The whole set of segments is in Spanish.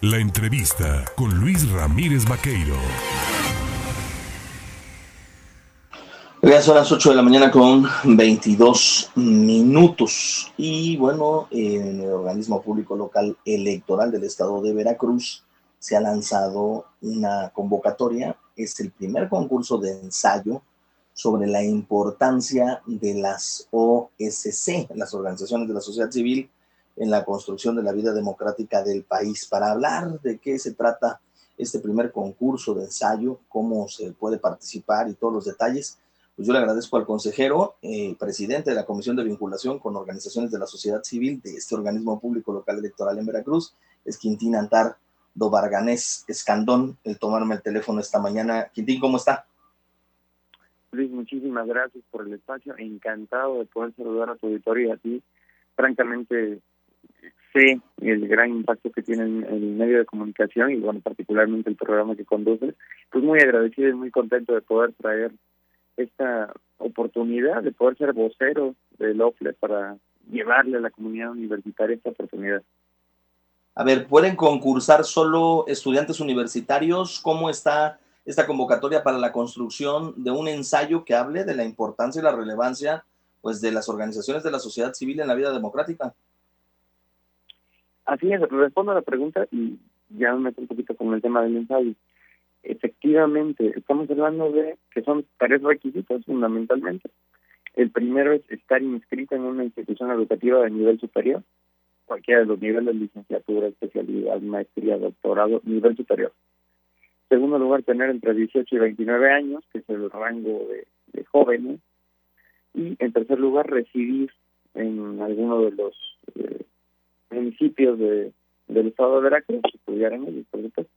La entrevista con Luis Ramírez Vaqueiro. Ya son las 8 de la mañana con 22 minutos. Y bueno, en el organismo público local electoral del estado de Veracruz se ha lanzado una convocatoria. Es el primer concurso de ensayo sobre la importancia de las OSC, las organizaciones de la sociedad civil, en la construcción de la vida democrática del país. Para hablar de qué se trata este primer concurso de ensayo, cómo se puede participar y todos los detalles, pues yo le agradezco al consejero, eh, presidente de la Comisión de Vinculación con Organizaciones de la Sociedad Civil de este organismo público local electoral en Veracruz, es Quintín Antar Dobarganés Escandón, el tomarme el teléfono esta mañana. Quintín, ¿cómo está? Luis, muchísimas gracias por el espacio. Encantado de poder saludar a tu auditorio y a ti. Francamente, sé el gran impacto que tiene en el medio de comunicación y, bueno, particularmente el programa que conduces. Pues muy agradecido y muy contento de poder traer esta oportunidad, de poder ser vocero del OFLE para llevarle a la comunidad universitaria esta oportunidad. A ver, ¿pueden concursar solo estudiantes universitarios? ¿Cómo está esta convocatoria para la construcción de un ensayo que hable de la importancia y la relevancia pues de las organizaciones de la sociedad civil en la vida democrática. Así es, respondo a la pregunta y ya me meto un poquito con el tema del ensayo. Efectivamente, estamos hablando de que son tres requisitos fundamentalmente. El primero es estar inscrito en una institución educativa de nivel superior, cualquiera de los niveles, licenciatura, especialidad, maestría, doctorado, nivel superior segundo lugar, tener entre 18 y 29 años, que es el rango de, jóvenes. Y en tercer lugar, residir en alguno de los eh, municipios de, del estado de Veracruz, estudiar en ellos, por supuesto.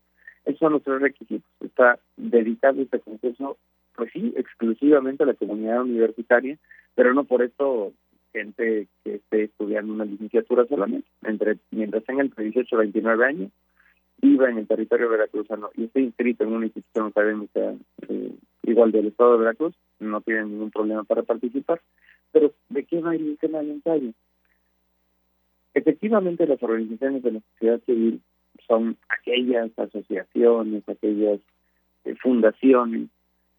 Esos son los tres requisitos. Está dedicado este concurso, pues sí, exclusivamente a la comunidad universitaria, pero no por esto gente que esté estudiando una licenciatura solamente. Entre, mientras tengan entre 18 y 29 años, viva en el territorio veracruzano y esté inscrito en una institución académica eh, igual del Estado de Veracruz, no tiene ningún problema para participar. Pero, ¿de qué el tema del ensayo? Efectivamente, las organizaciones de la sociedad civil son aquellas asociaciones, aquellas eh, fundaciones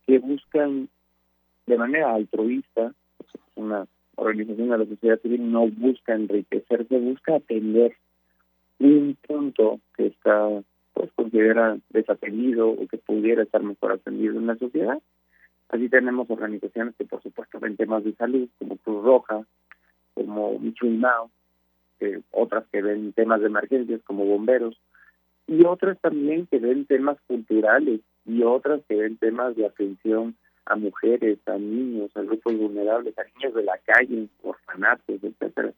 que buscan de manera altruista, una organización de la sociedad civil no busca enriquecerse, busca atender un punto que está pues considera desatendido o que pudiera estar mejor atendido en la sociedad. Así tenemos organizaciones que por supuesto ven temas de salud, como Cruz Roja, como Michui Mao, otras que ven temas de emergencias como bomberos, y otras también que ven temas culturales, y otras que ven temas de atención a mujeres, a niños, a grupos vulnerables, a niños de la calle, orfanatos, etcétera.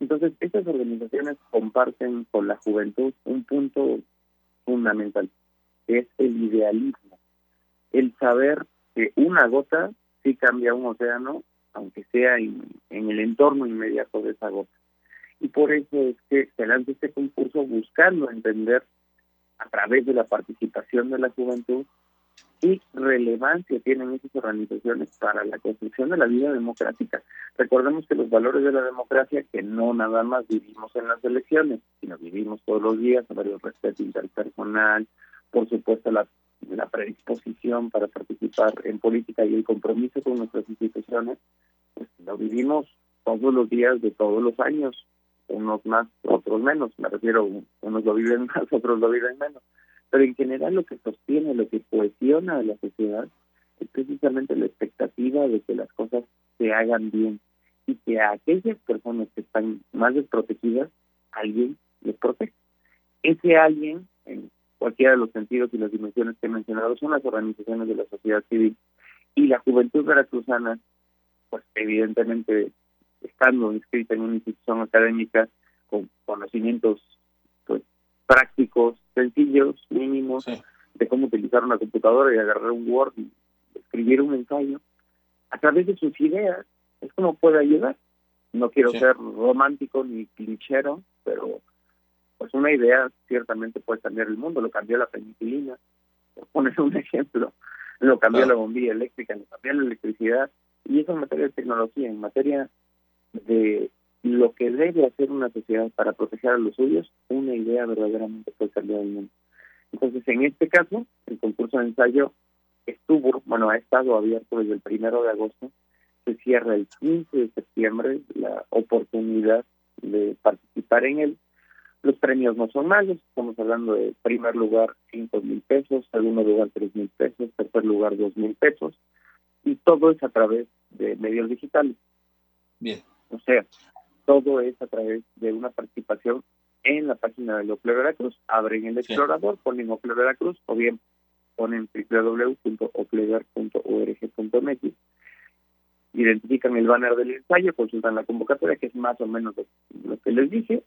Entonces, estas organizaciones comparten con la juventud un punto fundamental, que es el idealismo, el saber que una gota sí cambia un océano, aunque sea en, el entorno inmediato de esa gota. Y por eso es que se lanza este concurso buscando entender a través de la participación de la juventud qué relevancia tienen esas organizaciones para la construcción de la vida democrática. Recordemos que los valores de la democracia, que no nada más vivimos en las elecciones, sino vivimos todos los días, sobre el respeto interpersonal, por supuesto la, la predisposición para participar en política y el compromiso con nuestras instituciones, pues lo vivimos todos los días de todos los años, unos más, otros menos, me refiero, unos lo viven más, otros lo viven menos pero en general lo que sostiene, lo que cohesiona a la sociedad es precisamente la expectativa de que las cosas se hagan bien y que a aquellas personas que están más desprotegidas, alguien les protege. Ese alguien, en cualquiera de los sentidos y las dimensiones que he mencionado, son las organizaciones de la sociedad civil y la juventud veracruzana, pues evidentemente estando inscrita en una institución académica con conocimientos prácticos, sencillos, mínimos, de cómo utilizar una computadora y agarrar un Word y escribir un ensayo, a través de sus ideas, es como puede ayudar. No quiero ser romántico ni clichero, pero pues una idea ciertamente puede cambiar el mundo, lo cambió la penicilina, por poner un ejemplo, lo cambió la bombilla eléctrica, lo cambió la electricidad, y eso en materia de tecnología, en materia de lo que debe hacer una sociedad para proteger a los suyos, una idea verdaderamente puede cambiar el mundo. Entonces, en este caso, el concurso de ensayo estuvo, bueno, ha estado abierto desde el primero de agosto, se cierra el 15 de septiembre la oportunidad de participar en él. Los premios no son malos, estamos hablando de primer lugar 5 mil pesos, segundo lugar 3 mil pesos, tercer lugar 2 mil pesos, y todo es a través de medios digitales. Bien. O sea, todo es a través de una participación en la página de Ople Veracruz. Abren el explorador, ponen Ople Veracruz o bien ponen www.oplever.org.mx identifican el banner del ensayo, consultan la convocatoria, que es más o menos lo, que les dije.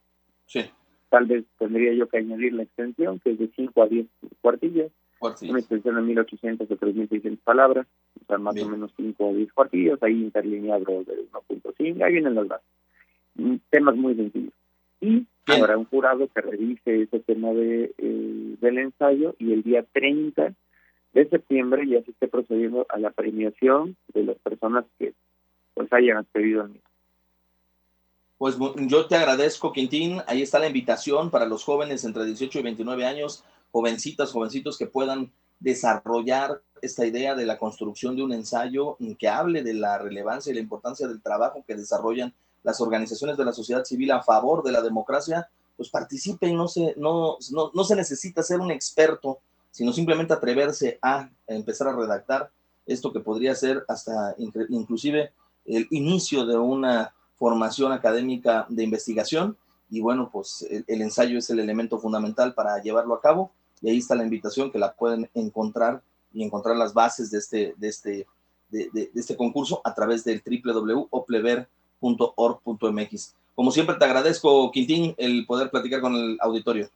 Sí. Tal vez tendría yo que añadir la extensión, que es de 5 a 10 cuartillas. Una extensión de 1800 o 3600 palabras, o sea, más o menos 5 o 10 cuartillas, ahí interlineado de 1.5, ahí vienen las bases. Mm, temas muy sencillos. Y habrá un jurado que revise ese tema de, eh, del ensayo y el día 30 de septiembre ya se esté procediendo a la premiación de las personas que pues hayan accedido al mismo. Pues yo te agradezco, Quintín. Ahí está la invitación para los jóvenes entre 18 y 29 años, jovencitas, jovencitos que puedan desarrollar esta idea de la construcción de un ensayo que hable de la relevancia y la importancia del trabajo que desarrollan las organizaciones de la sociedad civil a favor de la democracia, pues participen, no se, no, no, no se necesita ser un experto sino simplemente atreverse a empezar a redactar esto que podría ser hasta inclusive el inicio de una formación académica de investigación. Y bueno, pues el, ensayo es el elemento fundamental para llevarlo a cabo. Y ahí está la invitación que la pueden encontrar y encontrar las bases de este, de este, de, este concurso a través del www.oplever.org.mx. Como siempre, te agradezco, Quintín, el poder platicar con el auditorio.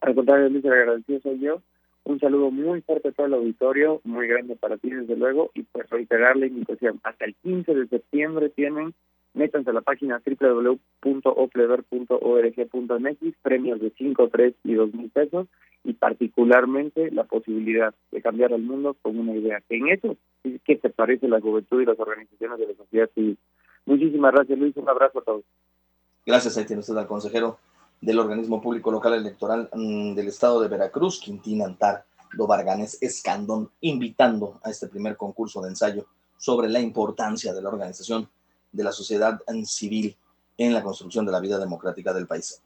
Al contrario, Luis, agradecido soy yo. Un saludo muy fuerte a todo el auditorio, muy grande para ti, desde luego, y pues reiterar la invitación. Hasta el 15 de septiembre tienen, métanse a la página www.oplever.org.mx, premios de 5, 3 y 2 mil pesos, y particularmente la posibilidad de cambiar el mundo con una idea. En eso, ¿qué te parece la juventud y las organizaciones de la sociedad civil? Muchísimas gracias, Luis. Un abrazo a todos. Gracias, ahí tiene usted al consejero del organismo público local electoral mm, del estado de Veracruz, Quintín Antar Varganes Escandón, invitando a este primer concurso de ensayo sobre la importancia de la organización de la sociedad civil en la construcción de la vida democrática del país.